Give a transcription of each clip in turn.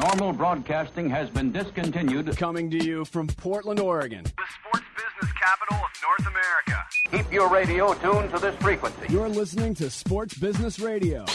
Normal broadcasting has been discontinued. Coming to you from Portland, Oregon. The sports business capital of North America. Keep your radio tuned to this frequency. You're listening to Sports Business Radio.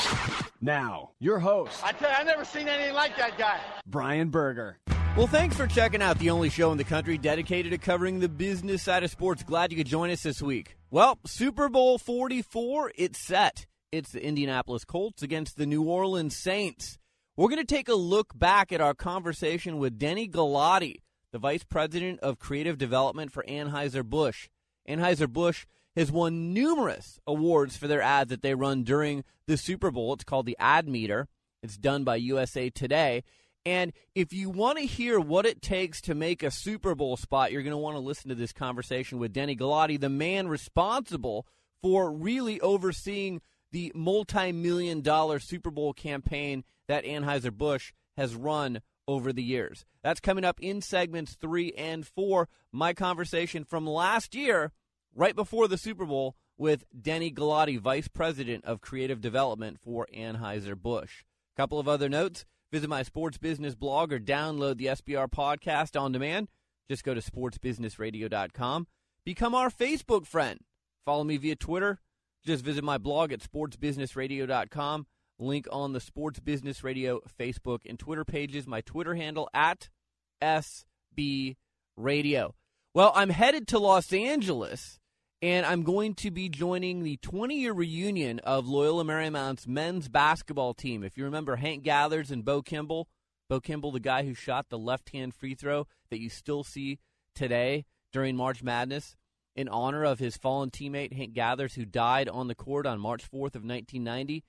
Now, your host, I tell you, I've never seen anything like that guy. Brian Berger. Well, thanks for checking out the only show in the country dedicated to covering the business side of sports. Glad you could join us this week. Well, Super Bowl 44, it's set. It's the Indianapolis Colts against the New Orleans Saints. We're going to take a look back at our conversation with Denny Galati, the Vice President of Creative Development for Anheuser-Busch. Anheuser-Busch has won numerous awards for their ads that they run during the Super Bowl. It's called the Ad Meter. It's done by USA Today. And if you want to hear what it takes to make a Super Bowl spot, you're going to want to listen to this conversation with Denny Galati, the man responsible for really overseeing the multi million dollar Super Bowl campaign that Anheuser-Busch has run over the years. That's coming up in segments three and four. My conversation from last year, right before the Super Bowl, with Denny Galati, Vice President of Creative Development for Anheuser-Busch. A couple of other notes. Visit my sports business blog or download the SBR podcast on demand. Just go to sportsbusinessradio.com. Become our Facebook friend. Follow me via Twitter. Just visit my blog at sportsbusinessradio.com. Link on the Sports Business Radio Facebook and Twitter pages. My Twitter handle at SB Radio. Well, I'm headed to Los Angeles and I'm going to be joining the 20 year reunion of Loyola Marymount's men's basketball team. If you remember Hank Gathers and Bo Kimble, Bo Kimble, the guy who shot the left hand free throw that you still see today during March Madness, in honor of his fallen teammate Hank Gathers, who died on the court on March 4th of 1990.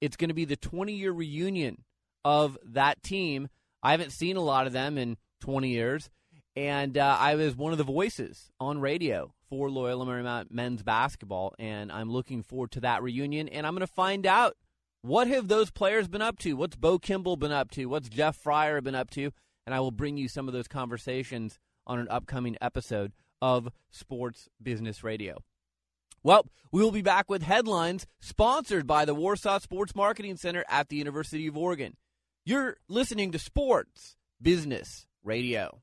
It's going to be the 20 year reunion of that team. I haven't seen a lot of them in 20 years, and uh, I was one of the voices on radio for Loyola Marymount men's basketball, and I'm looking forward to that reunion. And I'm going to find out what have those players been up to? What's Bo Kimble been up to? What's Jeff Fryer been up to? And I will bring you some of those conversations on an upcoming episode of Sports Business Radio. Well, we will be back with headlines sponsored by the Warsaw Sports Marketing Center at the University of Oregon. You're listening to Sports Business Radio.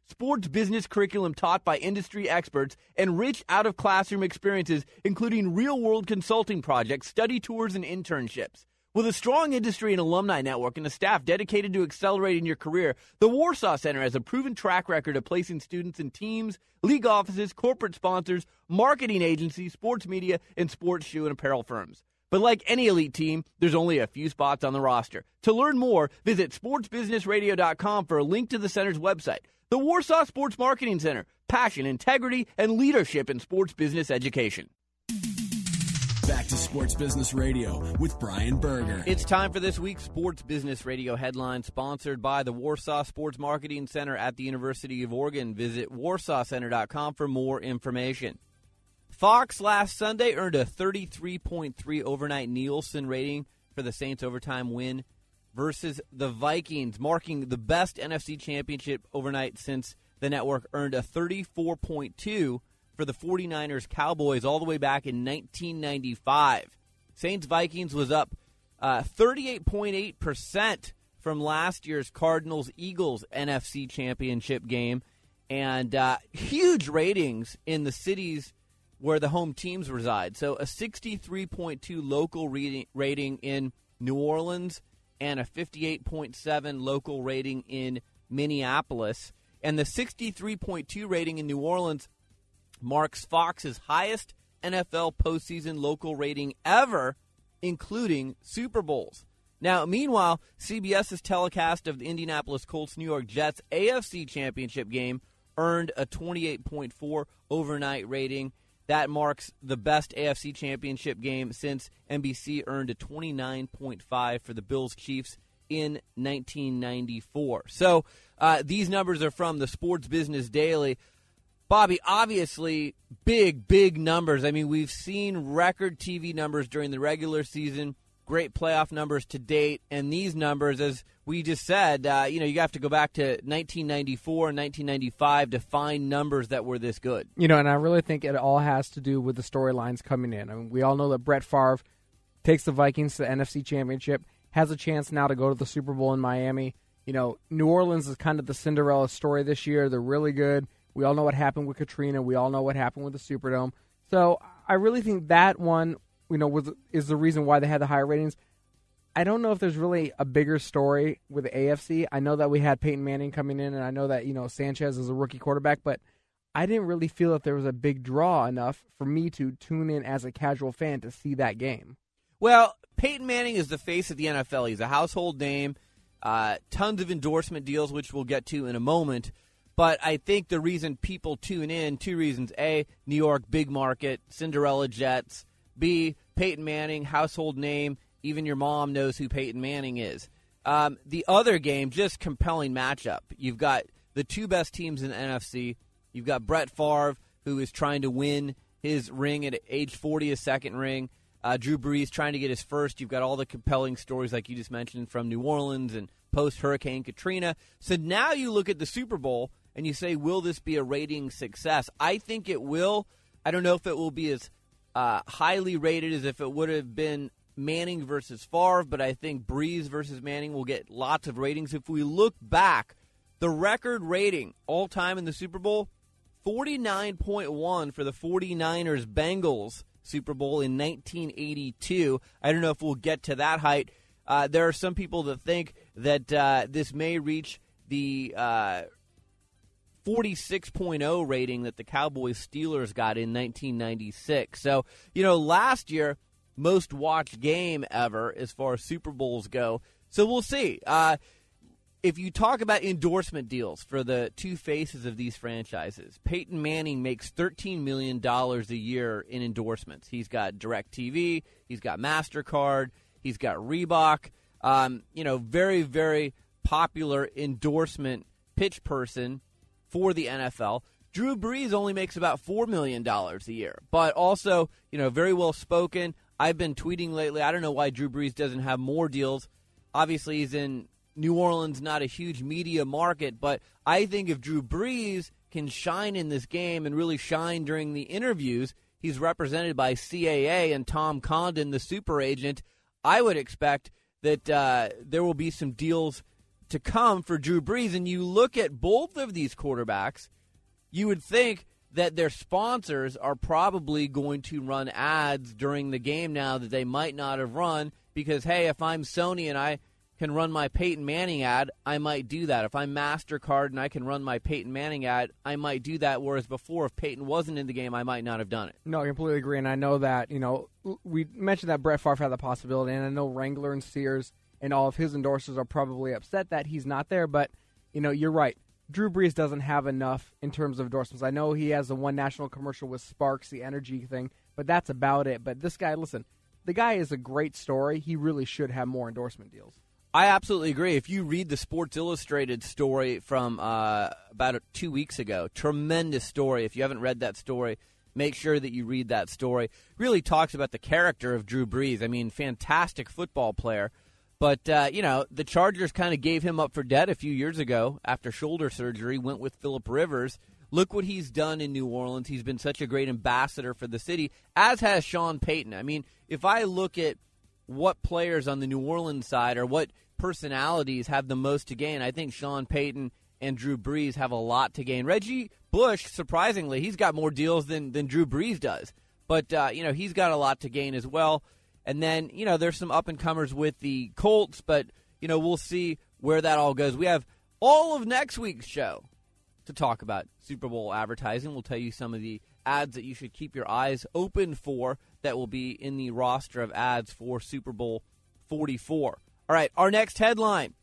sports business curriculum taught by industry experts, and rich out of classroom experiences, including real world consulting projects, study tours, and internships. With a strong industry and alumni network and a staff dedicated to accelerating your career, the Warsaw Center has a proven track record of placing students in teams, league offices, corporate sponsors, marketing agencies, sports media, and sports shoe and apparel firms. But like any elite team, there's only a few spots on the roster. To learn more, visit sportsbusinessradio.com for a link to the center's website. The Warsaw Sports Marketing Center. Passion, integrity, and leadership in sports business education. Back to Sports Business Radio with Brian Berger. It's time for this week's Sports Business Radio headline, sponsored by the Warsaw Sports Marketing Center at the University of Oregon. Visit warsawcenter.com for more information. Fox last Sunday earned a 33.3 overnight Nielsen rating for the Saints' overtime win versus the Vikings, marking the best NFC championship overnight since the network earned a 34.2 for the 49ers Cowboys all the way back in 1995. Saints Vikings was up uh, 38.8% from last year's Cardinals Eagles NFC championship game, and uh, huge ratings in the cities where the home teams reside. So a 63.2 local rating in New Orleans and a 58.7 local rating in Minneapolis. And the 63.2 rating in New Orleans marks Fox's highest NFL postseason local rating ever, including Super Bowls. Now, meanwhile, CBS's telecast of the Indianapolis Colts New York Jets AFC Championship game earned a 28.4 overnight rating. That marks the best AFC Championship game since NBC earned a 29.5 for the Bills Chiefs in 1994. So uh, these numbers are from the Sports Business Daily. Bobby, obviously, big, big numbers. I mean, we've seen record TV numbers during the regular season, great playoff numbers to date, and these numbers, as we just said, uh, you know, you have to go back to 1994 and 1995 to find numbers that were this good. You know, and I really think it all has to do with the storylines coming in. I mean, we all know that Brett Favre takes the Vikings to the NFC Championship, has a chance now to go to the Super Bowl in Miami. You know, New Orleans is kind of the Cinderella story this year. They're really good. We all know what happened with Katrina. We all know what happened with the Superdome. So I really think that one, you know, was is the reason why they had the higher ratings. I don't know if there's really a bigger story with the AFC. I know that we had Peyton Manning coming in, and I know that you know Sanchez is a rookie quarterback, but I didn't really feel that there was a big draw enough for me to tune in as a casual fan to see that game. Well, Peyton Manning is the face of the NFL. He's a household name, uh, tons of endorsement deals, which we'll get to in a moment. But I think the reason people tune in, two reasons. A, New York, big market, Cinderella Jets. B, Peyton Manning, household name. Even your mom knows who Peyton Manning is. Um, the other game, just compelling matchup. You've got the two best teams in the NFC. You've got Brett Favre, who is trying to win his ring at age 40, his second ring. Uh, Drew Brees trying to get his first. You've got all the compelling stories, like you just mentioned, from New Orleans and post Hurricane Katrina. So now you look at the Super Bowl and you say, will this be a rating success? I think it will. I don't know if it will be as uh, highly rated as if it would have been Manning versus Favre, but I think Brees versus Manning will get lots of ratings. If we look back, the record rating all time in the Super Bowl 49.1 for the 49ers Bengals Super Bowl in 1982. I don't know if we'll get to that height. Uh, there are some people that think that uh, this may reach the uh, 46.0 rating that the Cowboys Steelers got in 1996. So, you know, last year, most watched game ever as far as Super Bowls go. So we'll see. Uh, if you talk about endorsement deals for the two faces of these franchises, Peyton Manning makes $13 million a year in endorsements. He's got DirecTV, he's got MasterCard, he's got Reebok. Um, you know, very, very popular endorsement pitch person for the NFL. Drew Brees only makes about $4 million a year, but also, you know, very well spoken. I've been tweeting lately. I don't know why Drew Brees doesn't have more deals. Obviously, he's in New Orleans, not a huge media market, but I think if Drew Brees can shine in this game and really shine during the interviews, he's represented by CAA and Tom Condon, the super agent. I would expect that uh, there will be some deals to come for Drew Brees. And you look at both of these quarterbacks, you would think that their sponsors are probably going to run ads during the game now that they might not have run because, hey, if I'm Sony and I can run my Peyton Manning ad, I might do that. If I'm MasterCard and I can run my Peyton Manning ad, I might do that. Whereas before, if Peyton wasn't in the game, I might not have done it. No, I completely agree. And I know that, you know, we mentioned that Brett Favre had the possibility, and I know Wrangler and Sears and all of his endorsers are probably upset that he's not there. But, you know, you're right. Drew Brees doesn't have enough in terms of endorsements. I know he has the one national commercial with Sparks, the energy thing, but that's about it. But this guy, listen, the guy is a great story. He really should have more endorsement deals. I absolutely agree. If you read the Sports Illustrated story from uh, about two weeks ago, tremendous story. If you haven't read that story, make sure that you read that story. Really talks about the character of Drew Brees. I mean, fantastic football player. But, uh, you know, the Chargers kind of gave him up for dead a few years ago after shoulder surgery, went with Philip Rivers. Look what he's done in New Orleans. He's been such a great ambassador for the city, as has Sean Payton. I mean, if I look at what players on the New Orleans side or what personalities have the most to gain. I think Sean Payton and Drew Brees have a lot to gain. Reggie Bush, surprisingly, he's got more deals than, than Drew Brees does. But, uh, you know, he's got a lot to gain as well. And then, you know, there's some up and comers with the Colts, but, you know, we'll see where that all goes. We have all of next week's show to talk about Super Bowl advertising. We'll tell you some of the ads that you should keep your eyes open for that will be in the roster of ads for Super Bowl 44. All right, our next headline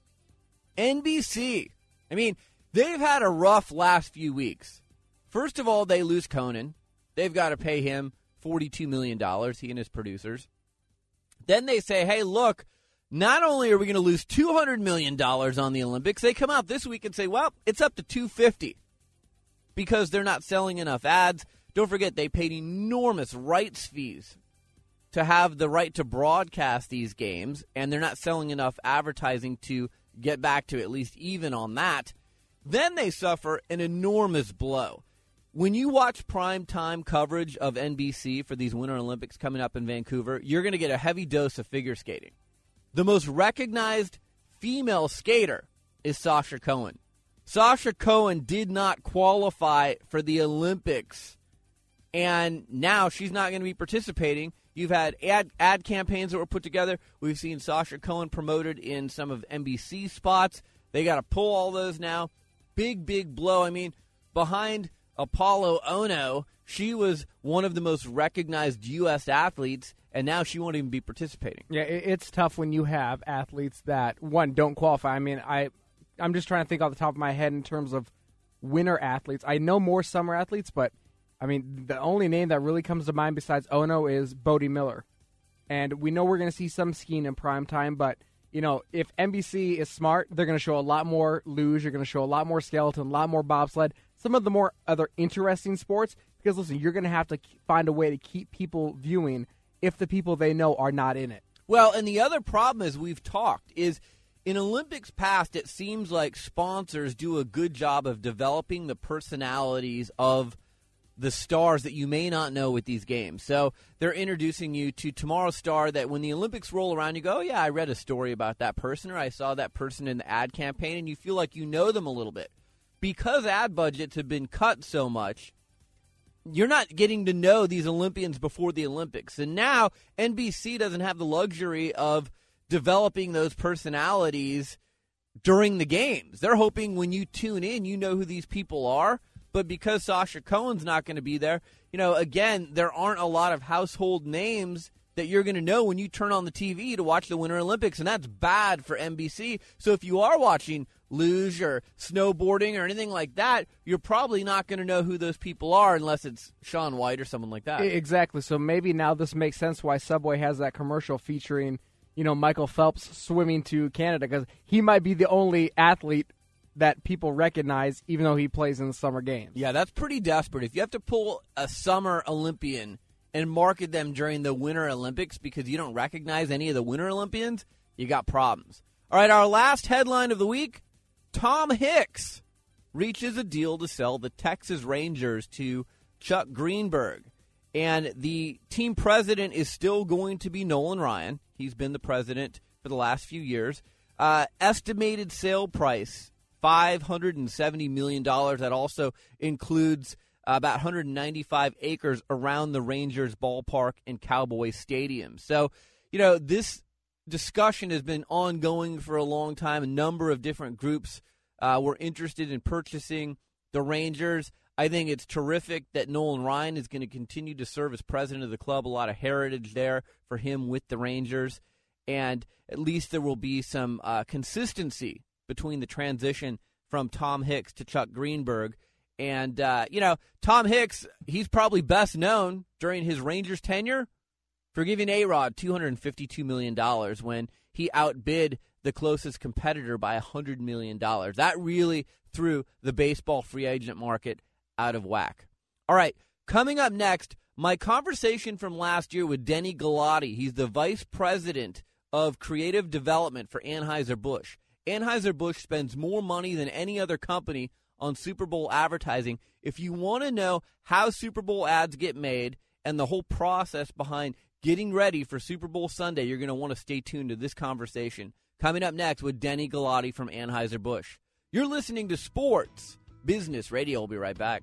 NBC. I mean, they've had a rough last few weeks. First of all, they lose Conan. They've got to pay him $42 million, he and his producers. Then they say, hey, look, not only are we going to lose $200 million on the Olympics, they come out this week and say, well, it's up to 250 because they're not selling enough ads. Don't forget, they paid enormous rights fees to have the right to broadcast these games, and they're not selling enough advertising to get back to at least even on that. Then they suffer an enormous blow. When you watch prime time coverage of NBC for these Winter Olympics coming up in Vancouver, you're going to get a heavy dose of figure skating. The most recognized female skater is Sasha Cohen. Sasha Cohen did not qualify for the Olympics, and now she's not going to be participating. You've had ad, ad campaigns that were put together. We've seen Sasha Cohen promoted in some of NBC spots. They got to pull all those now. Big, big blow. I mean, behind Apolo Ohno, she was one of the most recognized U.S. athletes, and now she won't even be participating. Yeah, it's tough when you have athletes that one don't qualify. I mean, I I'm just trying to think off the top of my head in terms of winter athletes. I know more summer athletes, but I mean, the only name that really comes to mind besides Ohno is Bode Miller, and we know we're going to see some skiing in prime time, but you know, if NBC is smart, they're going to show a lot more luge. You're going to show a lot more skeleton, a lot more bobsled, some of the more other interesting sports. Because listen, you're going to have to find a way to keep people viewing if the people they know are not in it. Well, and the other problem, as we've talked, is in Olympics past, it seems like sponsors do a good job of developing the personalities of the stars that you may not know with these games. So they're introducing you to tomorrow's star that when the Olympics roll around, you go, oh, yeah, I read a story about that person or I saw that person in the ad campaign, and you feel like you know them a little bit. Because ad budgets have been cut so much, you're not getting to know these Olympians before the Olympics. And now NBC doesn't have the luxury of developing those personalities during the games. They're hoping when you tune in, you know who these people are but because Sasha Cohen's not going to be there, you know, again, there aren't a lot of household names that you're going to know when you turn on the TV to watch the Winter Olympics, and that's bad for NBC. So if you are watching luge or snowboarding or anything like that, you're probably not going to know who those people are unless it's Shaun White or someone like that. Exactly. So maybe now this makes sense why Subway has that commercial featuring, you know, Michael Phelps swimming to Canada because he might be the only athlete that people recognize, even though he plays in the summer games. Yeah, that's pretty desperate. If you have to pull a summer Olympian and market them during the Winter Olympics because you don't recognize any of the Winter Olympians, you got problems. All right, our last headline of the week Tom Hicks reaches a deal to sell the Texas Rangers to Chuck Greenberg. And the team president is still going to be Nolan Ryan. He's been the president for the last few years. Uh, estimated sale price $570 million. That also includes about 195 acres around the Rangers ballpark and Cowboy Stadium. So, you know, this discussion has been ongoing for a long time. A number of different groups uh, were interested in purchasing the Rangers. I think it's terrific that Nolan Ryan is going to continue to serve as president of the club. A lot of heritage there for him with the Rangers. And at least there will be some uh, consistency between the transition from Tom Hicks to Chuck Greenberg. And, uh, you know, Tom Hicks, he's probably best known during his Rangers tenure for giving A Rod $252 million when he outbid the closest competitor by $100 million. That really threw the baseball free agent market out of whack. All right, coming up next, my conversation from last year with Denny Galati. He's the vice president of creative development for Anheuser-Busch. Anheuser-Busch spends more money than any other company on Super Bowl advertising. If you want to know how Super Bowl ads get made and the whole process behind getting ready for Super Bowl Sunday, you're going to want to stay tuned to this conversation. Coming up next with Denny Galati from Anheuser-Busch. You're listening to Sports Business Radio. We'll be right back.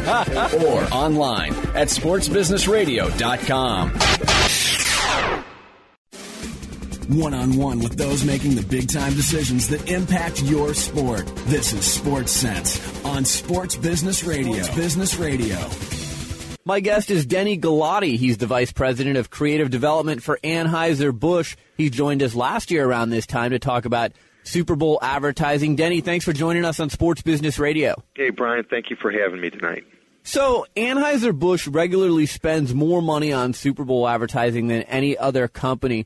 or online at sportsbusinessradio.com. One on one with those making the big time decisions that impact your sport. This is Sports Sense on Sports Business Radio. Sports Business Radio. My guest is Denny Galati. He's the Vice President of Creative Development for Anheuser-Busch. He joined us last year around this time to talk about Super Bowl advertising. Denny, thanks for joining us on Sports Business Radio. Hey, Brian, thank you for having me tonight. So, Anheuser-Busch regularly spends more money on Super Bowl advertising than any other company.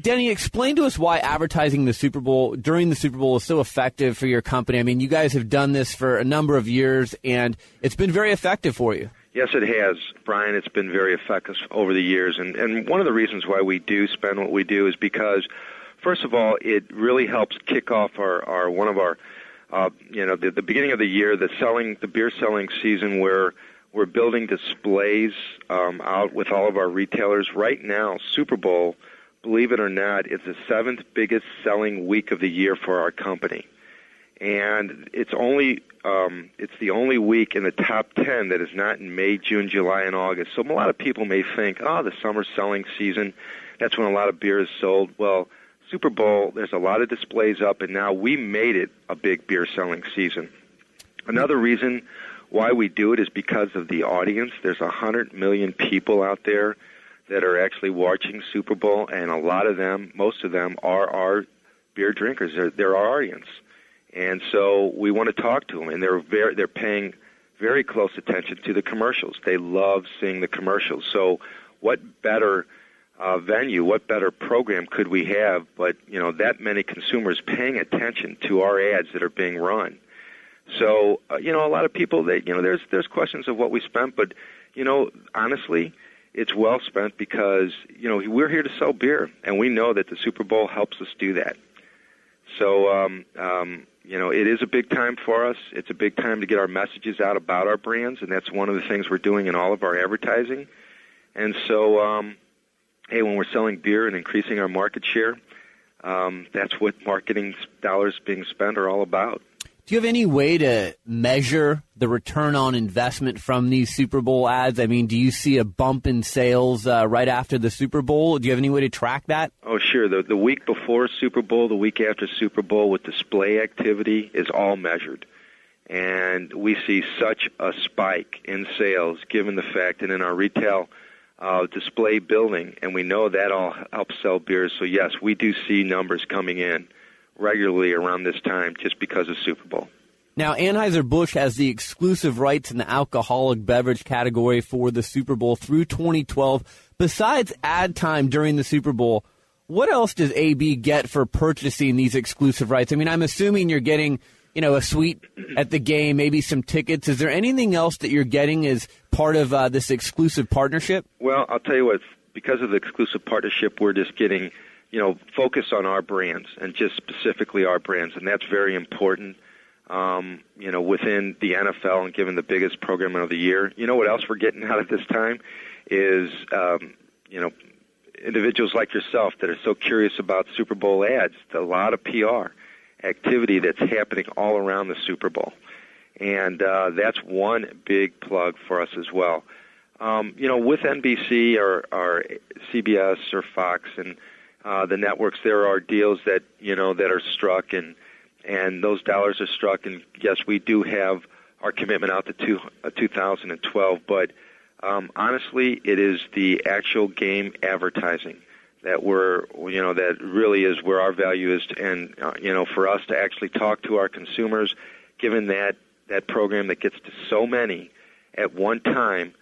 Denny, explain to us why advertising the Super Bowl during the Super Bowl is so effective for your company. I mean, you guys have done this for a number of years, and it's been very effective for you. Yes, it has, Brian. It's been very effective over the years, and and one of the reasons why we do spend what we do is because, first of all, it really helps kick off our, our one of our, uh, you know, the, the beginning of the year, the selling, the beer selling season, where we're building displays um, out with all of our retailers right now. Super Bowl, believe it or not, is the seventh biggest selling week of the year for our company and it's only um, it's the only week in the top ten that is not in May, June, July, and August. So a lot of people may think, oh, the summer selling season, that's when a lot of beer is sold. Well, Super Bowl, there's a lot of displays up, and now we made it a big beer selling season. Another reason why we do it is because of the audience. There's hundred million people out there that are actually watching Super Bowl, and a lot of them, most of them, are our beer drinkers. They're, they're our audience and so we want to talk to them, and they're very they're paying very close attention to the commercials. They love seeing the commercials. So, what better uh, venue, what better program could we have? But you know that many consumers paying attention to our ads that are being run. So uh, you know a lot of people they you know there's there's questions of what we spent, but you know honestly it's well spent because you know we're here to sell beer, and we know that the Super Bowl helps us do that. So um, um, you know, it is a big time for us. It's a big time to get our messages out about our brands, and that's one of the things we're doing in all of our advertising. And so, um, hey, when we're selling beer and increasing our market share, um, that's what marketing dollars being spent are all about. Do you have any way to measure the return on investment from these Super Bowl ads? I mean, do you see a bump in sales uh, right after the Super Bowl? Do you have any way to track that? Oh, sure. The, the week before Super Bowl, the week after Super Bowl with display activity is all measured. And we see such a spike in sales given the fact that in our retail uh, display building, and we know that all helps sell beers. So, yes, we do see numbers coming in regularly around this time just because of Super Bowl. Now, Anheuser-Busch has the exclusive rights in the alcoholic beverage category for the Super Bowl through 2012. Besides ad time during the Super Bowl, what else does AB get for purchasing these exclusive rights? I mean, I'm assuming you're getting, you know, a suite at the game, maybe some tickets. Is there anything else that you're getting as part of uh, this exclusive partnership? Well, I'll tell you what, because of the exclusive partnership, we're just getting – you know, focus on our brands and just specifically our brands, and that's very important. Um, you know, within the NFL and given the biggest program of the year, you know what else we're getting out of this time is, um, you know, individuals like yourself that are so curious about Super Bowl ads. A lot of PR activity that's happening all around the Super Bowl, and uh, that's one big plug for us as well. Um, you know, with NBC or, or CBS or Fox and uh, the networks, there are deals that you know that are struck, and and those dollars are struck. And yes, we do have our commitment out to two, uh, 2012. But um, honestly, it is the actual game advertising that we're you know that really is where our value is, and uh, you know for us to actually talk to our consumers, given that that program that gets to so many at one time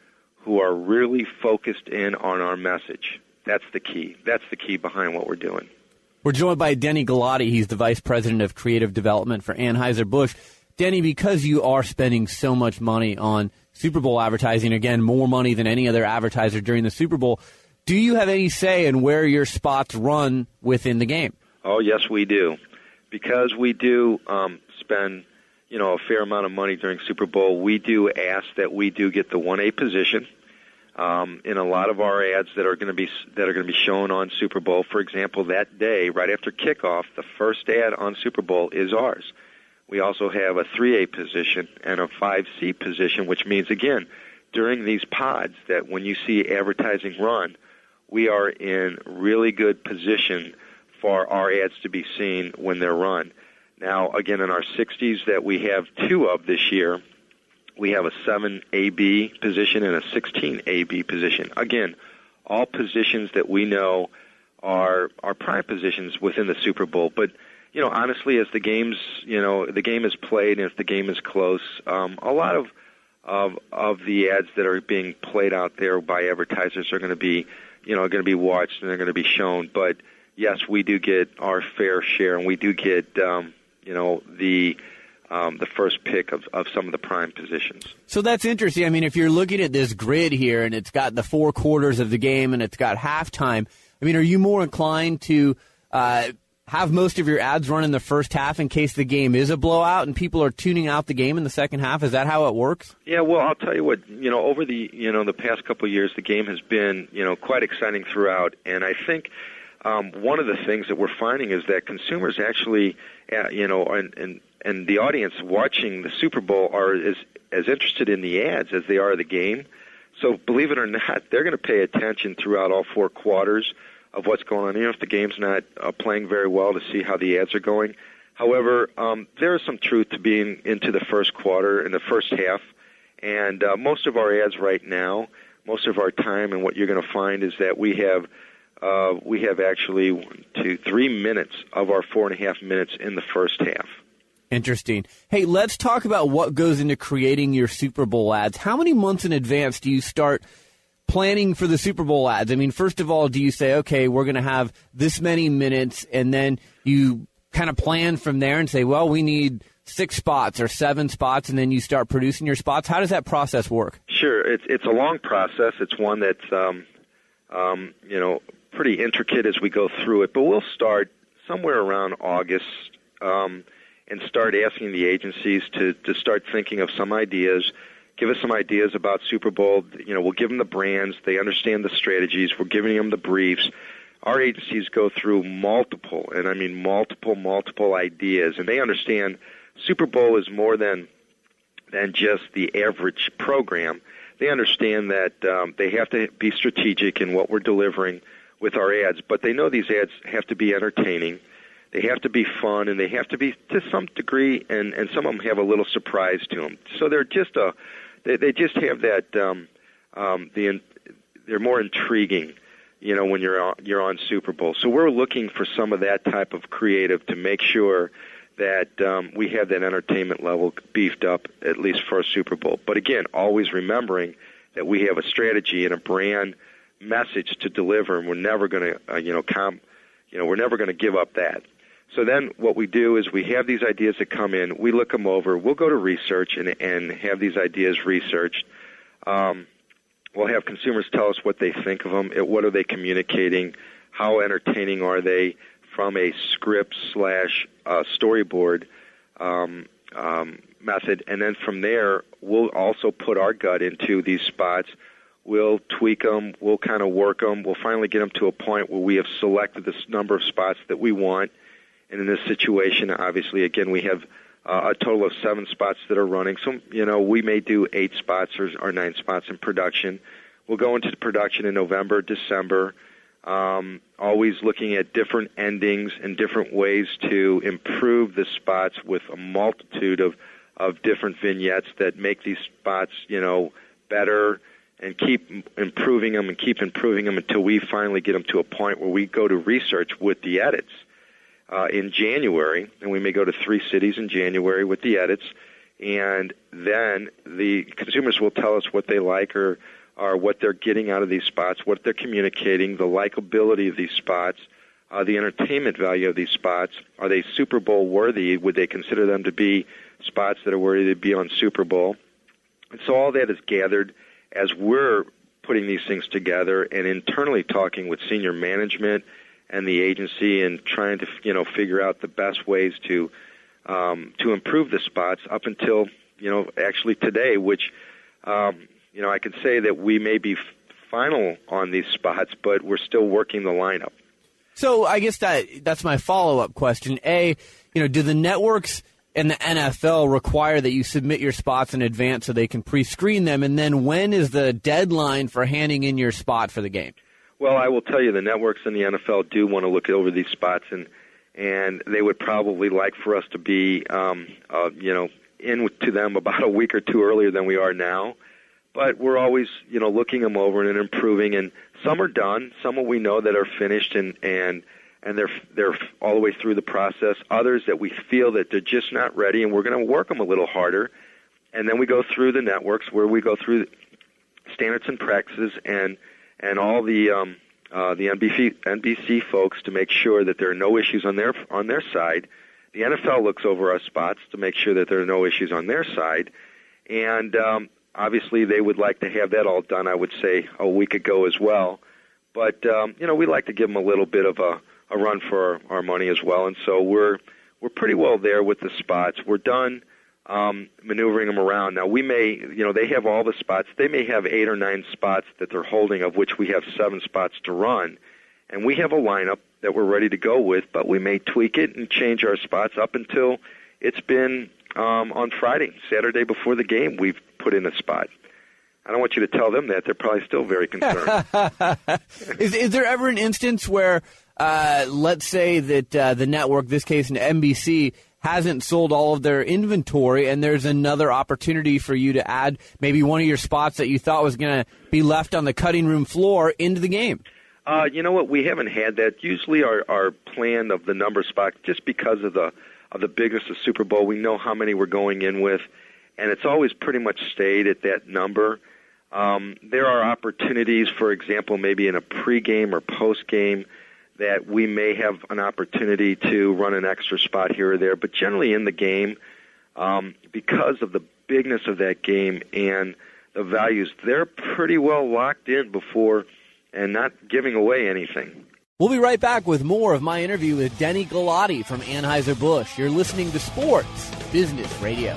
who are really focused in on our message. That's the key. That's the key behind what we're doing. We're joined by Denny Galati. He's the Vice President of Creative Development for Anheuser-Busch. Denny, because you are spending so much money on Super Bowl advertising, again, more money than any other advertiser during the Super Bowl, do you have any say in where your spots run within the game? Oh, yes, we do. Because we do um, spend, you know, a fair amount of money during Super Bowl, we do ask that we do get the 1A position – um, in a lot of our ads that are going to be that are going to be shown on Super Bowl. For example, that day, right after kickoff, the first ad on Super Bowl is ours. We also have a 3A position and a 5C position, which means again, during these pods, that when you see advertising run, we are in really good position for our ads to be seen when they're run. Now, again, in our 60s that we have two of this year, we have a 7AB position and a 16AB position. Again, all positions that we know are are prime positions within the Super Bowl. But you know, honestly, as the games, you know, the game is played and if the game is close, um, a lot of of of the ads that are being played out there by advertisers are going to be, you know, going to be watched and they're going to be shown. But yes, we do get our fair share, and we do get, um, you know, the um, the first pick of, of some of the prime positions. So that's interesting. I mean, if you're looking at this grid here and it's got the four quarters of the game and it's got halftime, I mean, are you more inclined to uh, have most of your ads run in the first half in case the game is a blowout and people are tuning out the game in the second half? Is that how it works? Yeah, well, I'll tell you what. You know, over the you know the past couple of years, the game has been you know quite exciting throughout, and I think um, one of the things that we're finding is that consumers actually, uh, you know, and, and and the audience watching the Super Bowl are as as interested in the ads as they are the game. So believe it or not, they're going to pay attention throughout all four quarters of what's going on, even if the game's not uh, playing very well, to see how the ads are going. However, um, there is some truth to being into the first quarter and the first half, and uh, most of our ads right now, most of our time, and what you're going to find is that we have uh, we have actually two, three minutes of our four and a half minutes in the first half. Interesting. Hey, let's talk about what goes into creating your Super Bowl ads. How many months in advance do you start planning for the Super Bowl ads? I mean, first of all, do you say, okay, we're going to have this many minutes, and then you kind of plan from there and say, well, we need six spots or seven spots, and then you start producing your spots? How does that process work? Sure. It's, it's a long process. It's one that's, um, um, you know, pretty intricate as we go through it, but we'll start somewhere around August. Um, and start asking the agencies to, to start thinking of some ideas. Give us some ideas about Super Bowl. You know, we'll give them the brands. They understand the strategies. We're giving them the briefs. Our agencies go through multiple, and I mean multiple, multiple ideas, and they understand Super Bowl is more than than just the average program. They understand that um, they have to be strategic in what we're delivering with our ads, but they know these ads have to be entertaining they have to be fun, and they have to be to some degree, and and some of them have a little surprise to them. So they're just a, they, they just have that um, um, the they're more intriguing, you know, when you're on, you're on Super Bowl. So we're looking for some of that type of creative to make sure that um, we have that entertainment level beefed up at least for a Super Bowl. But again, always remembering that we have a strategy and a brand message to deliver, and we're never going to, uh, you know, com- you know, we're never going to give up that. So then what we do is we have these ideas that come in, we look them over, we'll go to research and, and have these ideas researched. Um, we'll have consumers tell us what they think of them, what are they communicating, how entertaining are they from a script slash uh, storyboard um, um, method, and then from there we'll also put our gut into these spots. We'll tweak them, we'll kind of work them, we'll finally get them to a point where we have selected this number of spots that we want and in this situation, obviously, again, we have uh, a total of seven spots that are running. So, you know, we may do eight spots or, or nine spots in production. We'll go into production in November, December, um, always looking at different endings and different ways to improve the spots with a multitude of, of different vignettes that make these spots, you know, better and keep improving them and keep improving them until we finally get them to a point where we go to research with the edits uh, in January, and we may go to three cities in January with the edits, and then the consumers will tell us what they like or or what they're getting out of these spots, what they're communicating, the likability of these spots, uh, the entertainment value of these spots. Are they Super Bowl worthy? Would they consider them to be spots that are worthy to be on Super Bowl? And so all that is gathered as we're putting these things together and internally talking with senior management and the agency and trying to you know figure out the best ways to um, to improve the spots up until you know actually today, which um, you know I can say that we may be final on these spots, but we're still working the lineup. So I guess that that's my follow up question. A, you know, do the networks and the NFL require that you submit your spots in advance so they can pre-screen them? And then when is the deadline for handing in your spot for the game? Well, I will tell you, the networks and the NFL do want to look over these spots, and and they would probably like for us to be, um, uh, you know, in to them about a week or two earlier than we are now. But we're always, you know, looking them over and improving. And some are done, some we know that are finished, and and and they're they're all the way through the process. Others that we feel that they're just not ready, and we're going to work them a little harder. And then we go through the networks where we go through standards and practices and and all the um, uh, the NBC, NBC folks to make sure that there are no issues on their on their side. The NFL looks over our spots to make sure that there are no issues on their side, and um, obviously they would like to have that all done. I would say a week ago as well, but um, you know we like to give them a little bit of a, a run for our, our money as well, and so we're we're pretty well there with the spots. We're done um, maneuvering them around. Now we may, you know, they have all the spots. They may have eight or nine spots that they're holding, of which we have seven spots to run, and we have a lineup that we're ready to go with. But we may tweak it and change our spots up until it's been um, on Friday, Saturday before the game. We've put in a spot. I don't want you to tell them that; they're probably still very concerned. is, is there ever an instance where, uh, let's say that uh, the network, this case an NBC, hasn't sold all of their inventory and there's another opportunity for you to add maybe one of your spots that you thought was going to be left on the cutting room floor into the game? Uh, you know what? We haven't had that. Usually, our our plan of the number spots, just because of the of the biggest of Super Bowl, we know how many we're going in with, and it's always pretty much stayed at that number. Um, there are opportunities, for example, maybe in a pregame or postgame that we may have an opportunity to run an extra spot here or there. But generally in the game, um, because of the bigness of that game and the values, they're pretty well locked in before and not giving away anything. We'll be right back with more of my interview with Denny Galati from Anheuser-Busch. You're listening to Sports Business Radio.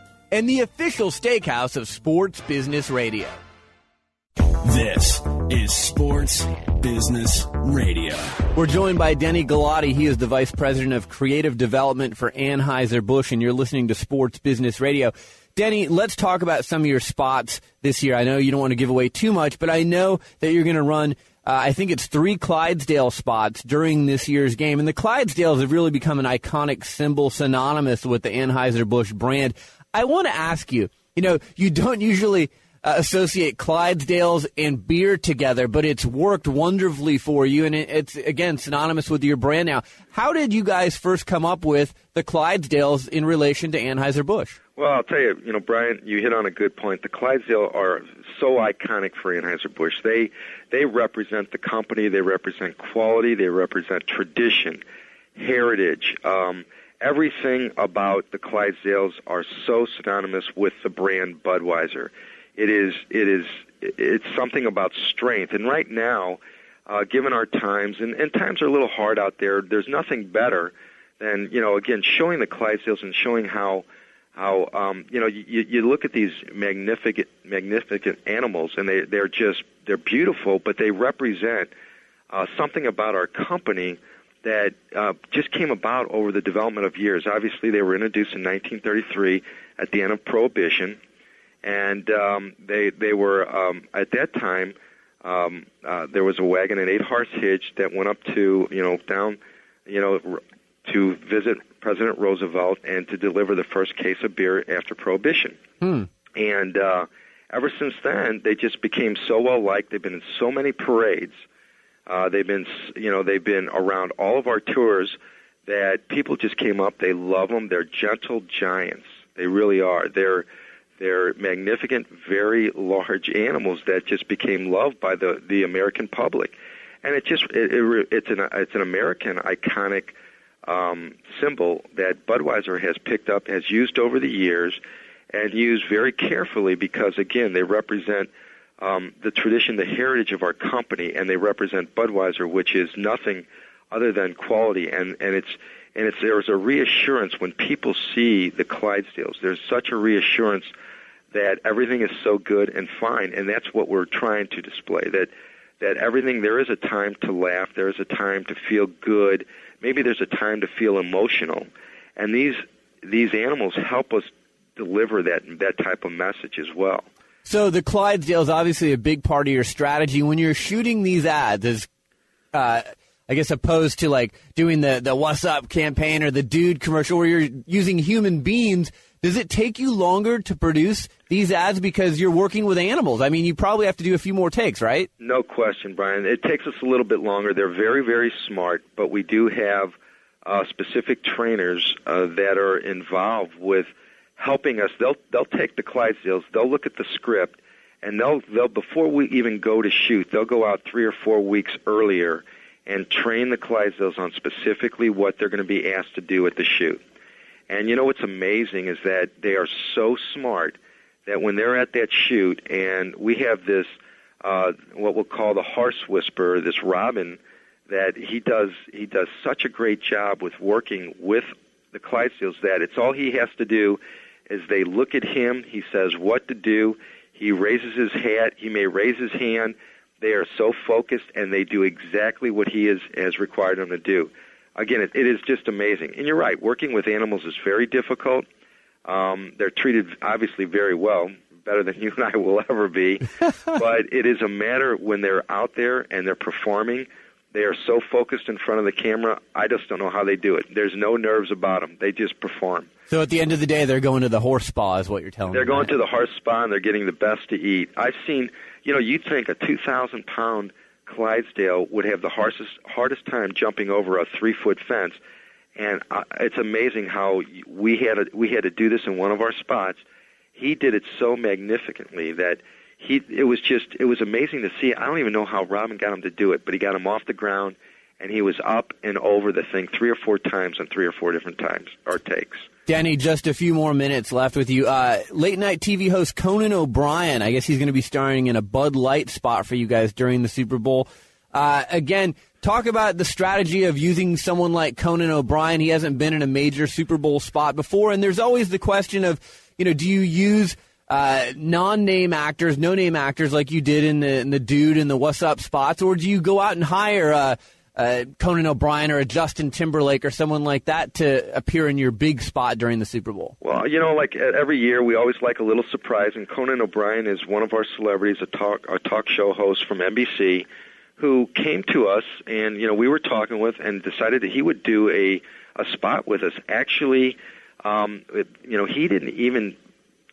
and the official steakhouse of Sports Business Radio. This is Sports Business Radio. We're joined by Denny Galati. He is the Vice President of Creative Development for Anheuser-Busch, and you're listening to Sports Business Radio. Denny, let's talk about some of your spots this year. I know you don't want to give away too much, but I know that you're going to run uh, I think it's three Clydesdale spots during this year's game. And the Clydesdales have really become an iconic symbol synonymous with the Anheuser-Busch brand. I want to ask you, you know, you don't usually uh, associate Clydesdales and beer together, but it's worked wonderfully for you, and it, it's again synonymous with your brand now. How did you guys first come up with the Clydesdales in relation to Anheuser Busch? Well, I'll tell you, you know, Brian, you hit on a good point. The Clydesdale are so iconic for Anheuser Busch. They they represent the company. They represent quality. They represent tradition, heritage. Um, everything about the Clydesdales are so synonymous with the brand Budweiser. It is it is it's something about strength. And right now, uh, given our times, and, and times are a little hard out there, there's nothing better than you know again showing the Clydesdales and showing how how um, you know you, you look at these magnificent magnificent animals and they they're just they're beautiful, but they represent uh, something about our company that uh, just came about over the development of years. Obviously, they were introduced in 1933 at the end of Prohibition, and um, they they were um, at that time. Um, uh, there was a wagon, an eight-horse hitch that went up to you know down, you know, to visit President Roosevelt and to deliver the first case of beer after Prohibition. Hmm. And uh, ever since then, they just became so well liked. They've been in so many parades. Uh, they've been, you know, they've been around all of our tours that people just came up. They love them. They're gentle giants. They really are. They're they're magnificent, very large animals that just became loved by the the American public, and it just it, it, it's an it's an American iconic um, symbol that Budweiser has picked up, has used over the years, and used very carefully because again they represent um, the tradition, the heritage of our company, and they represent Budweiser, which is nothing other than quality. And and it's and it's there's a reassurance when people see the Clydesdales. There's such a reassurance that everything is so good and fine, and that's what we're trying to display. That that everything there is a time to laugh, there is a time to feel good, maybe there's a time to feel emotional, and these these animals help us deliver that that type of message as well. So the Clydesdale is obviously a big part of your strategy when you're shooting these ads. As uh, I guess opposed to like doing the the What's Up campaign or the Dude commercial where you're using human beings. Does it take you longer to produce these ads because you're working with animals? I mean, you probably have to do a few more takes, right? No question, Brian. It takes us a little bit longer. They're very, very smart, but we do have uh, specific trainers uh, that are involved with helping us. They'll they'll take the Clydesdales, they'll look at the script, and they'll they'll before we even go to shoot, they'll go out three or four weeks earlier and train the Clydesdales on specifically what they're going to be asked to do at the shoot. And you know what's amazing is that they are so smart that when they're at that shoot, and we have this uh, what we'll call the horse whisperer, this Robin, that he does he does such a great job with working with the Clydesdales that it's all he has to do as they look at him, he says what to do. He raises his hat. He may raise his hand. They are so focused, and they do exactly what he is, has required them to do. Again, it, it is just amazing. And you're right, working with animals is very difficult. Um, they're treated obviously very well, better than you and I will ever be. but it is a matter when they're out there and they're performing they are so focused in front of the camera. I just don't know how they do it. There's no nerves about them. They just perform. So at the end of the day, they're going to the horse spa, is what you're telling they're me. They're going right? to the horse spa and they're getting the best to eat. I've seen, you know, you'd think a 2,000 pound Clydesdale would have the hardest hardest time jumping over a three foot fence, and uh, it's amazing how we had a, we had to do this in one of our spots. He did it so magnificently that he it was just it was amazing to see. I don't even know how Robin got him to do it, but he got him off the ground and he was up and over the thing three or four times on three or four different times or takes. Danny, just a few more minutes left with you. Uh, late night TV host Conan O'Brien. I guess he's going to be starring in a Bud Light spot for you guys during the Super Bowl. Uh, again, talk about the strategy of using someone like Conan O'Brien. He hasn't been in a major Super Bowl spot before, and there's always the question of, you know, do you use uh, non-name actors, no-name actors like you did in the in the Dude and the What's Up spots, or do you go out and hire uh, uh, Conan O'Brien or a Justin Timberlake or someone like that to appear in your big spot during the Super Bowl? Well, you know, like every year, we always like a little surprise, and Conan O'Brien is one of our celebrities, a talk a talk show host from NBC, who came to us, and you know, we were talking with, and decided that he would do a a spot with us. Actually, um, it, you know, he didn't even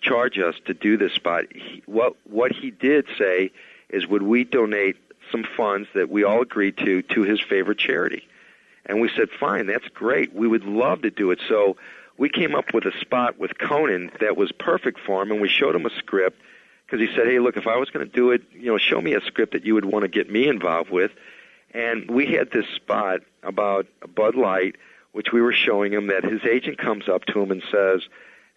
charge us to do this spot. He, what what he did say is, would we donate some funds that we all agreed to to his favorite charity? And we said, fine, that's great. We would love to do it. So we came up with a spot with Conan that was perfect for him, and we showed him a script because he said, hey, look, if I was going to do it, you know, show me a script that you would want to get me involved with. And we had this spot about Bud Light, which we were showing him that his agent comes up to him and says,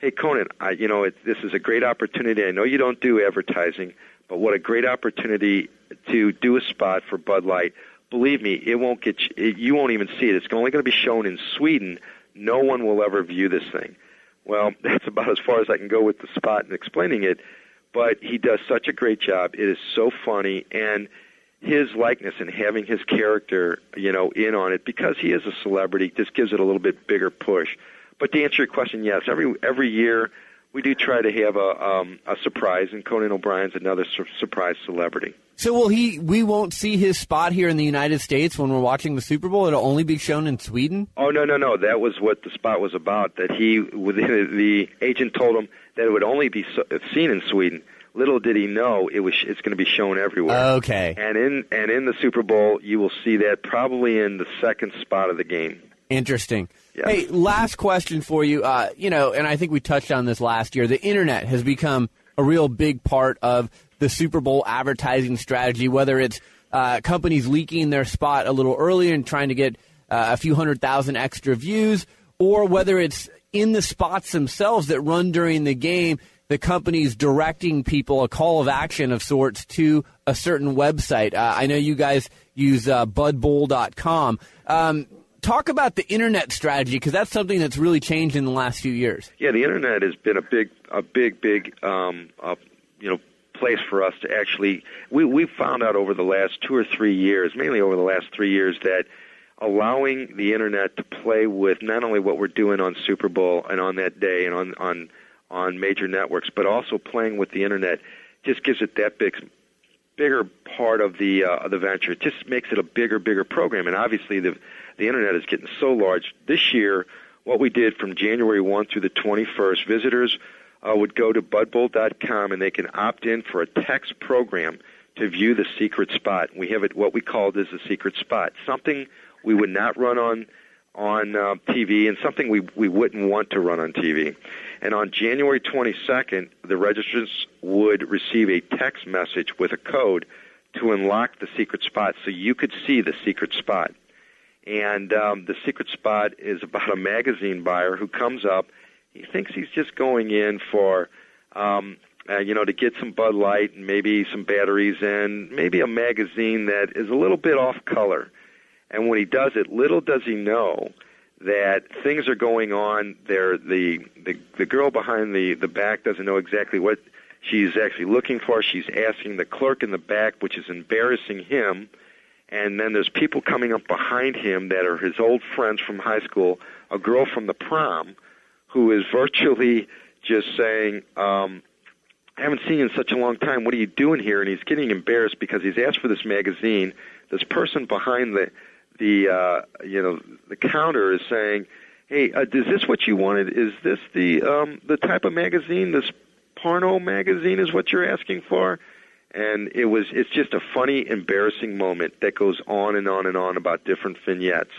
hey, Conan, I, you know, it, this is a great opportunity. I know you don't do advertising, but what a great opportunity to do a spot for Bud Light. Believe me, it won't get you, it, you won't even see it. It's only going to be shown in Sweden. No one will ever view this thing. Well, that's about as far as I can go with the spot and explaining it. But he does such a great job. It is so funny, and his likeness and having his character, you know, in on it because he is a celebrity just gives it a little bit bigger push. But to answer your question, yes, every every year we do try to have a um, a surprise, and Conan O'Brien's another su- surprise celebrity. So will he? We won't see his spot here in the United States when we're watching the Super Bowl. It'll only be shown in Sweden. Oh no no no! That was what the spot was about. That he the agent told him that it would only be seen in Sweden. Little did he know it was it's going to be shown everywhere. Okay. And in and in the Super Bowl, you will see that probably in the second spot of the game. Interesting. Yes. Hey, last question for you. Uh, you know, and I think we touched on this last year. The internet has become a real big part of the Super Bowl advertising strategy. Whether it's uh, companies leaking their spot a little earlier and trying to get uh, a few hundred thousand extra views, or whether it's in the spots themselves that run during the game the companies directing people a call of action of sorts to a certain website. Uh, I know you guys use uh, budbowl.com. Um, talk about the internet strategy because that's something that's really changed in the last few years. Yeah, the internet has been a big, a big, big, um, uh, you know, place for us to actually. We we found out over the last two or three years, mainly over the last three years, that allowing the internet to play with not only what we're doing on Super Bowl and on that day and on on on major networks, but also playing with the internet just gives it that big, bigger part of the uh, of the venture. It just makes it a bigger, bigger program. And obviously, the the internet is getting so large. This year, what we did from January 1 through the 21st, visitors uh, would go to budbowl.com and they can opt in for a text program to view the secret spot. We have it what we called as the secret spot, something we would not run on on uh, TV and something we we wouldn't want to run on TV. And on January 22nd, the registrants would receive a text message with a code to unlock the secret spot so you could see the secret spot. And um, the secret spot is about a magazine buyer who comes up. He thinks he's just going in for, um, uh, you know, to get some Bud Light and maybe some batteries and maybe a magazine that is a little bit off color. And when he does it, little does he know that things are going on there the the the girl behind the the back doesn't know exactly what she's actually looking for she's asking the clerk in the back which is embarrassing him and then there's people coming up behind him that are his old friends from high school a girl from the prom who is virtually just saying um I haven't seen you in such a long time. What are you doing here? And he's getting embarrassed because he's asked for this magazine. This person behind the the uh, you know the counter is saying, "Hey, uh, is this what you wanted? Is this the um, the type of magazine? This porno magazine is what you're asking for?" And it was it's just a funny, embarrassing moment that goes on and on and on about different vignettes.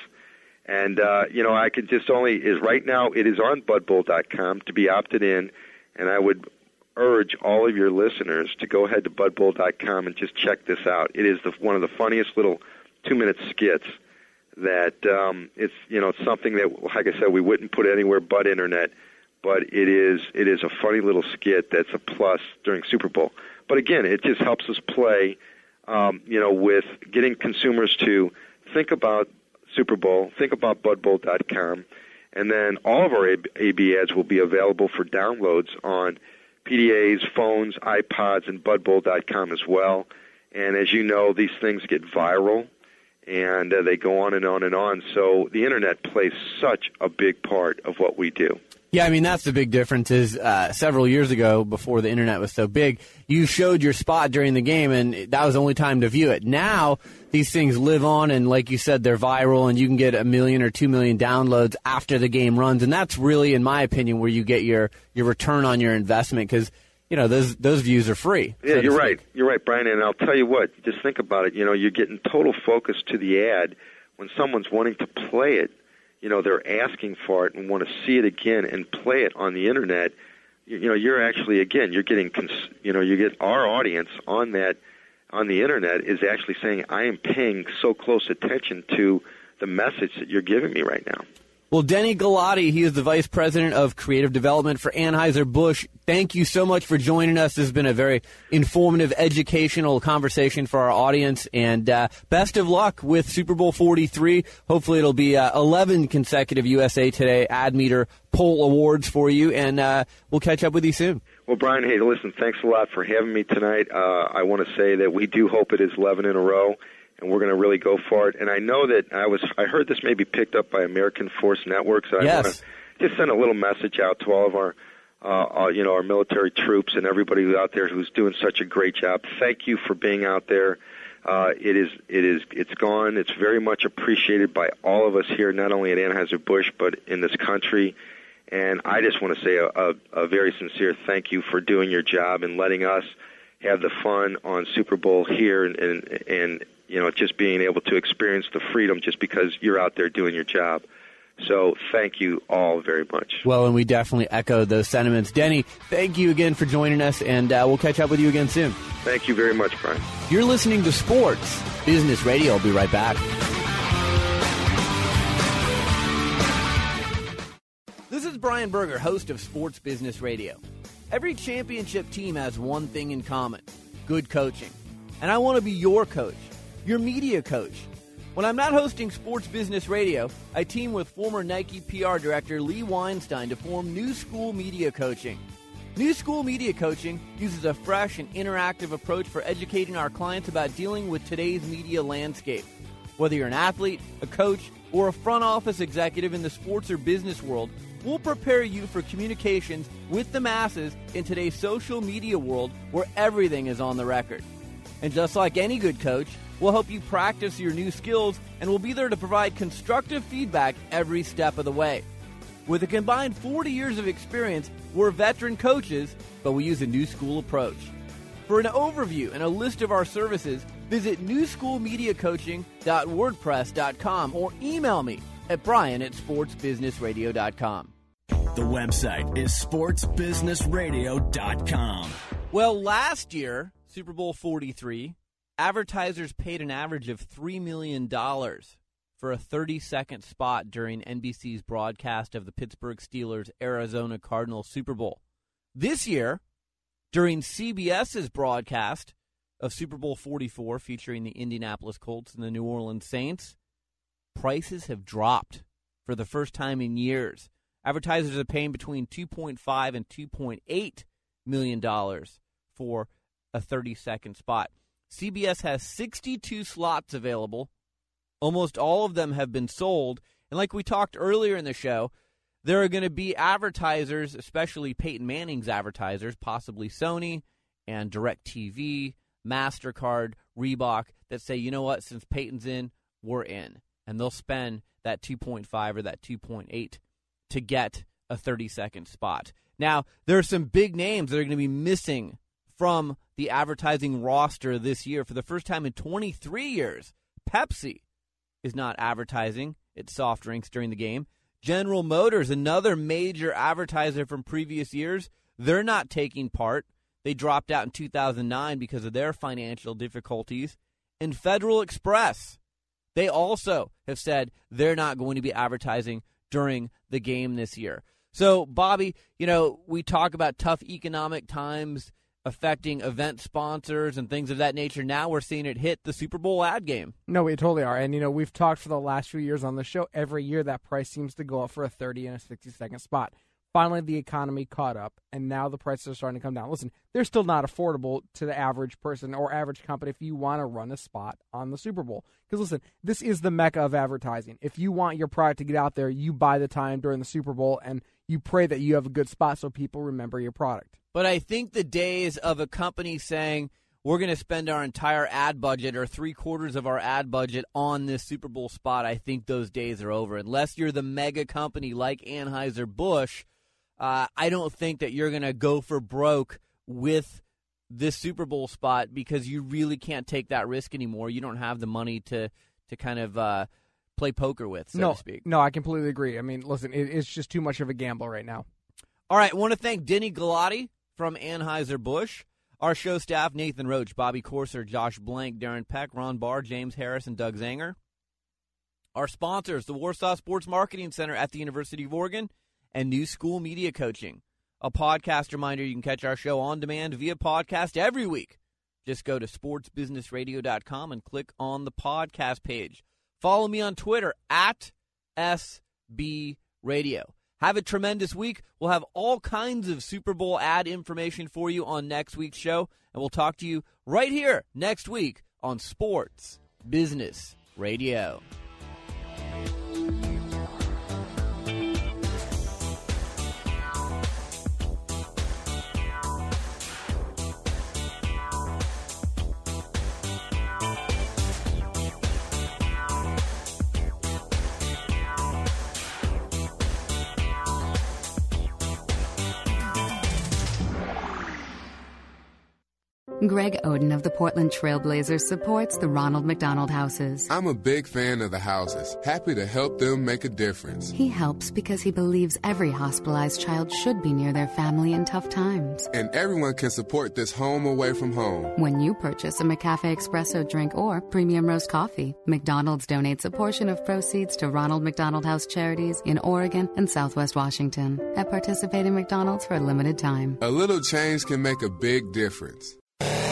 And uh, you know, I can just only is right now it is on budbowl.com to be opted in, and I would urge all of your listeners to go ahead to budbowl.com and just check this out. It is the, one of the funniest little two-minute skits that um, it's you know it's something that, like I said, we wouldn't put anywhere but internet. But it is it is a funny little skit that's a plus during Super Bowl. But again, it just helps us play, um, you know, with getting consumers to think about Super Bowl, think about BudBowl.com, and then all of our AB ads will be available for downloads on PDAs, phones, iPods, and BudBowl.com as well. And as you know, these things get viral and uh, they go on and on and on. So the internet plays such a big part of what we do. Yeah, I mean that's the big difference. Is uh, several years ago, before the internet was so big, you showed your spot during the game, and that was the only time to view it. Now these things live on, and like you said, they're viral, and you can get a million or two million downloads after the game runs, and that's really, in my opinion, where you get your your return on your investment because you know those those views are free. Yeah, so you're speak. right. You're right, Brian. And I'll tell you what. Just think about it. You know, you're getting total focus to the ad when someone's wanting to play it. You know, they're asking for it and want to see it again and play it on the internet. You, you know, you're actually again, you're getting. Cons- you know, you get our audience on that on the internet is actually saying, "I am paying so close attention to the message that you're giving me right now." Well, Denny Galati, he is the Vice President of Creative Development for Anheuser-Busch. Thank you so much for joining us. This has been a very informative, educational conversation for our audience. And uh, best of luck with Super Bowl 43. Hopefully it'll be uh, 11 consecutive USA Today Ad Meter Poll Awards for you. And uh, we'll catch up with you soon. Well, Brian, hey, listen, thanks a lot for having me tonight. Uh, I want to say that we do hope it is 11 in a row, and we're going to really go for it. And I know that I was, I heard this may be picked up by American Force Network, so I Yes. want to just send a little message out to all of our, uh, uh, you know, our military troops and everybody who's out there who's doing such a great job. Thank you for being out there. Uh, it is, it is, it's gone. It's very much appreciated by all of us here, not only at Anheuser Busch but in this country. And I just want to say a, a, a very sincere thank you for doing your job and letting us have the fun on Super Bowl here, and, and and you know just being able to experience the freedom just because you're out there doing your job. So thank you all very much. Well, and we definitely echo those sentiments. Denny, thank you again for joining us, and uh, we'll catch up with you again soon. Thank you very much, Brian. You're listening to Sports Business Radio. I'll be right back. This is Brian Berger, host of Sports Business Radio. Every championship team has one thing in common good coaching. And I want to be your coach, your media coach. When I'm not hosting Sports Business Radio, I team with former Nike PR director Lee Weinstein to form New School Media Coaching. New School Media Coaching uses a fresh and interactive approach for educating our clients about dealing with today's media landscape. Whether you're an athlete, a coach, or a front office executive in the sports or business world, we'll prepare you for communications with the masses in today's social media world where everything is on the record. And just like any good coach, we'll help you practice your new skills and we'll be there to provide constructive feedback every step of the way. With a combined 40 years of experience, we're veteran coaches, but we use a new school approach. For an overview and a list of our services, visit newschoolmediacoaching.wordpress.com or email me at brian at sportsbusinessradio.com. The website is sportsbusinessradio.com. Well, last year, Super Bowl 43, advertisers paid an average of $3 million for a 30 second spot during NBC's broadcast of the Pittsburgh Steelers Arizona Cardinals Super Bowl. This year, during CBS's broadcast of Super Bowl 44 featuring the Indianapolis Colts and the New Orleans Saints, prices have dropped for the first time in years. Advertisers are paying between 2.5 and 2.8 million dollars for a 30 second spot. CBS has 62 slots available. Almost all of them have been sold. And like we talked earlier in the show, there are going to be advertisers, especially Peyton Manning's advertisers, possibly Sony and DirecTV, MasterCard, Reebok, that say, you know what, since Peyton's in, we're in. And they'll spend that 2.5 or that 2.8 to get a 30 second spot. Now, there are some big names that are going to be missing from the advertising roster this year. For the first time in 23 years, Pepsi is not advertising its soft drinks during the game. General Motors, another major advertiser from previous years, they're not taking part. They dropped out in 2009 because of their financial difficulties. And Federal Express, they also have said they're not going to be advertising during the game this year. So, Bobby, you know, we talk about tough economic times affecting event sponsors and things of that nature. Now we're seeing it hit the Super Bowl ad game. No, we totally are. And, you know, we've talked for the last few years on the show. Every year that price seems to go up for a 30 and a 60 second spot. finally the economy caught up and now the prices are starting to come down. Listen, they're still not affordable to the average person or average company if you want to run a spot on the Super Bowl. Because listen, this is the mecca of advertising. If you want your product to get out there, you buy the time during the Super Bowl and you pray that you have a good spot so people remember your product. But I think the days of a company saying, we're going to spend our entire ad budget or three quarters of our ad budget on this Super Bowl spot, I think those days are over. Unless you're the mega company like Anheuser-Busch, uh, I don't think that you're going to go for broke with this Super Bowl spot because you really can't take that risk anymore. You don't have the money to, to kind of uh, play poker with, so no, to speak. No, I completely agree. I mean, listen, it, it's just too much of a gamble right now. All right, I want to thank Denny Galati from Anheuser-Busch. Our show staff, Nathan Roach, Bobby Corser, Josh Blank, Darren Peck, Ron Barr, James Harris, and Doug Zanger. Our sponsors, the Warsaw Sports Marketing Center at the University of Oregon and New School Media Coaching. A podcast reminder you can catch our show on demand via podcast every week. Just go to sportsbusinessradio.com and click on the podcast page. Follow me on Twitter at SB Radio. Have a tremendous week. We'll have all kinds of Super Bowl ad information for you on next week's show, and we'll talk to you right here next week on Sports Business Radio. Greg Oden of the Portland Trailblazers supports the Ronald McDonald Houses. I'm a big fan of the houses, happy to help them make a difference. He helps because he believes every hospitalized child should be near their family in tough times. And everyone can support this home away from home. When you purchase a McCafe Espresso drink or premium roast coffee, McDonald's donates a portion of proceeds to Ronald McDonald House charities in Oregon and Southwest Washington at participating McDonald's for a limited time. A little change can make a big difference you